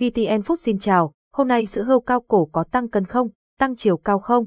VTN Food xin chào, hôm nay sữa hươu cao cổ có tăng cân không, tăng chiều cao không?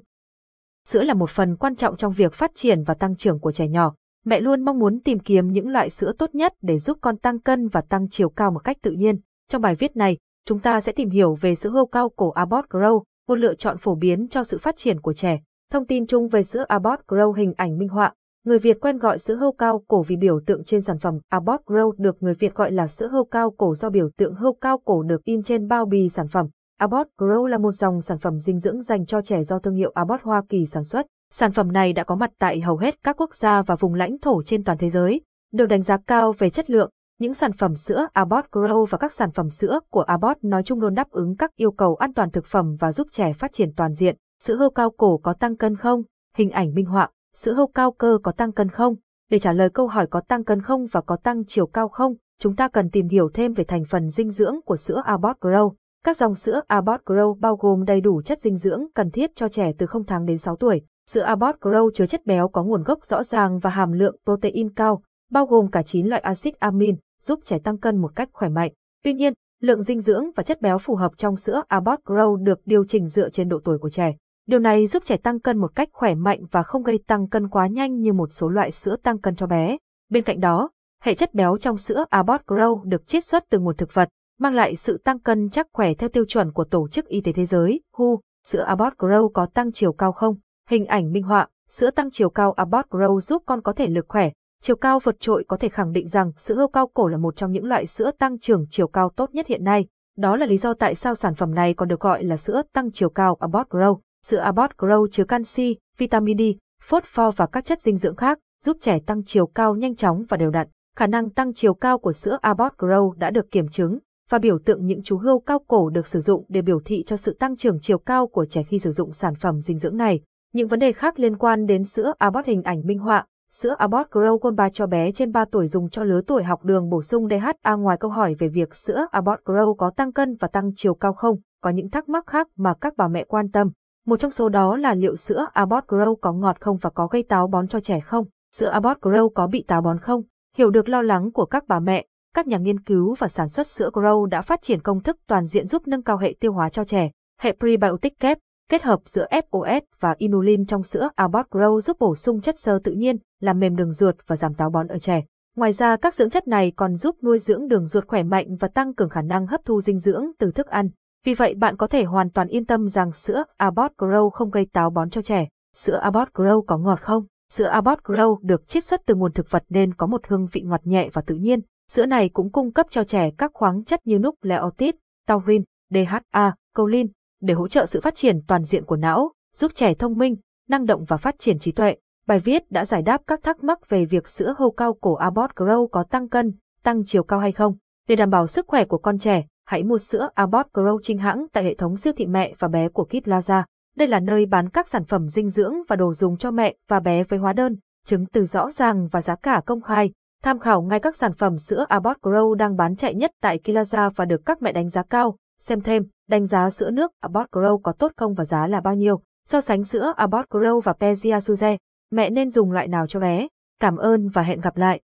Sữa là một phần quan trọng trong việc phát triển và tăng trưởng của trẻ nhỏ. Mẹ luôn mong muốn tìm kiếm những loại sữa tốt nhất để giúp con tăng cân và tăng chiều cao một cách tự nhiên. Trong bài viết này, chúng ta sẽ tìm hiểu về sữa hươu cao cổ Abbott Grow, một lựa chọn phổ biến cho sự phát triển của trẻ. Thông tin chung về sữa Abbott Grow hình ảnh minh họa. Người Việt quen gọi sữa hươu cao cổ vì biểu tượng trên sản phẩm à Abbott Grow được người Việt gọi là sữa hươu cao cổ do biểu tượng hươu cao cổ được in trên bao bì sản phẩm. À Abbott Grow là một dòng sản phẩm dinh dưỡng dành cho trẻ do thương hiệu à Abbott Hoa Kỳ sản xuất. Sản phẩm này đã có mặt tại hầu hết các quốc gia và vùng lãnh thổ trên toàn thế giới, được đánh giá cao về chất lượng. Những sản phẩm sữa Abbott Grow và các sản phẩm sữa của Abbott nói chung luôn đáp ứng các yêu cầu an toàn thực phẩm và giúp trẻ phát triển toàn diện. Sữa hươu cao cổ có tăng cân không? Hình ảnh minh họa. Sữa hâu cao cơ có tăng cân không? Để trả lời câu hỏi có tăng cân không và có tăng chiều cao không, chúng ta cần tìm hiểu thêm về thành phần dinh dưỡng của sữa Abbott Grow. Các dòng sữa Abbott Grow bao gồm đầy đủ chất dinh dưỡng cần thiết cho trẻ từ 0 tháng đến 6 tuổi. Sữa Abbott Grow chứa chất béo có nguồn gốc rõ ràng và hàm lượng protein cao, bao gồm cả 9 loại axit amin, giúp trẻ tăng cân một cách khỏe mạnh. Tuy nhiên, lượng dinh dưỡng và chất béo phù hợp trong sữa Abbott Grow được điều chỉnh dựa trên độ tuổi của trẻ. Điều này giúp trẻ tăng cân một cách khỏe mạnh và không gây tăng cân quá nhanh như một số loại sữa tăng cân cho bé. Bên cạnh đó, hệ chất béo trong sữa Abbott Grow được chiết xuất từ nguồn thực vật, mang lại sự tăng cân chắc khỏe theo tiêu chuẩn của Tổ chức Y tế Thế giới, WHO. Sữa Abbott Grow có tăng chiều cao không? Hình ảnh minh họa, sữa tăng chiều cao Abbott Grow giúp con có thể lực khỏe, chiều cao vượt trội có thể khẳng định rằng sữa hươu cao cổ là một trong những loại sữa tăng trưởng chiều cao tốt nhất hiện nay. Đó là lý do tại sao sản phẩm này còn được gọi là sữa tăng chiều cao Abbott Grow. Sữa Abbott Grow chứa canxi, vitamin D, phosphor và các chất dinh dưỡng khác, giúp trẻ tăng chiều cao nhanh chóng và đều đặn. Khả năng tăng chiều cao của sữa Abbott Grow đã được kiểm chứng và biểu tượng những chú hươu cao cổ được sử dụng để biểu thị cho sự tăng trưởng chiều cao của trẻ khi sử dụng sản phẩm dinh dưỡng này. Những vấn đề khác liên quan đến sữa Abbott hình ảnh minh họa, sữa Abbott Grow Gold 3 cho bé trên 3 tuổi dùng cho lứa tuổi học đường bổ sung DHA ngoài câu hỏi về việc sữa Abbott Grow có tăng cân và tăng chiều cao không, có những thắc mắc khác mà các bà mẹ quan tâm. Một trong số đó là liệu sữa Abbott Grow có ngọt không và có gây táo bón cho trẻ không? Sữa Abbott Grow có bị táo bón không? Hiểu được lo lắng của các bà mẹ, các nhà nghiên cứu và sản xuất sữa Grow đã phát triển công thức toàn diện giúp nâng cao hệ tiêu hóa cho trẻ. Hệ prebiotic kép, kết hợp giữa FOS và inulin trong sữa Abbott Grow giúp bổ sung chất xơ tự nhiên, làm mềm đường ruột và giảm táo bón ở trẻ. Ngoài ra các dưỡng chất này còn giúp nuôi dưỡng đường ruột khỏe mạnh và tăng cường khả năng hấp thu dinh dưỡng từ thức ăn. Vì vậy bạn có thể hoàn toàn yên tâm rằng sữa Abbott Grow không gây táo bón cho trẻ. Sữa Abbott Grow có ngọt không? Sữa Abbott Grow được chiết xuất từ nguồn thực vật nên có một hương vị ngọt nhẹ và tự nhiên. Sữa này cũng cung cấp cho trẻ các khoáng chất như nucleotide, taurin, DHA, choline để hỗ trợ sự phát triển toàn diện của não, giúp trẻ thông minh, năng động và phát triển trí tuệ. Bài viết đã giải đáp các thắc mắc về việc sữa hô cao cổ Abbott Grow có tăng cân, tăng chiều cao hay không. Để đảm bảo sức khỏe của con trẻ, hãy mua sữa Abbott Grow chính hãng tại hệ thống siêu thị mẹ và bé của Kid Plaza. Đây là nơi bán các sản phẩm dinh dưỡng và đồ dùng cho mẹ và bé với hóa đơn, chứng từ rõ ràng và giá cả công khai. Tham khảo ngay các sản phẩm sữa Abbott Grow đang bán chạy nhất tại Kilaza và được các mẹ đánh giá cao. Xem thêm, đánh giá sữa nước Abbott Grow có tốt không và giá là bao nhiêu. So sánh sữa Abbott Grow và Pezia mẹ nên dùng loại nào cho bé. Cảm ơn và hẹn gặp lại.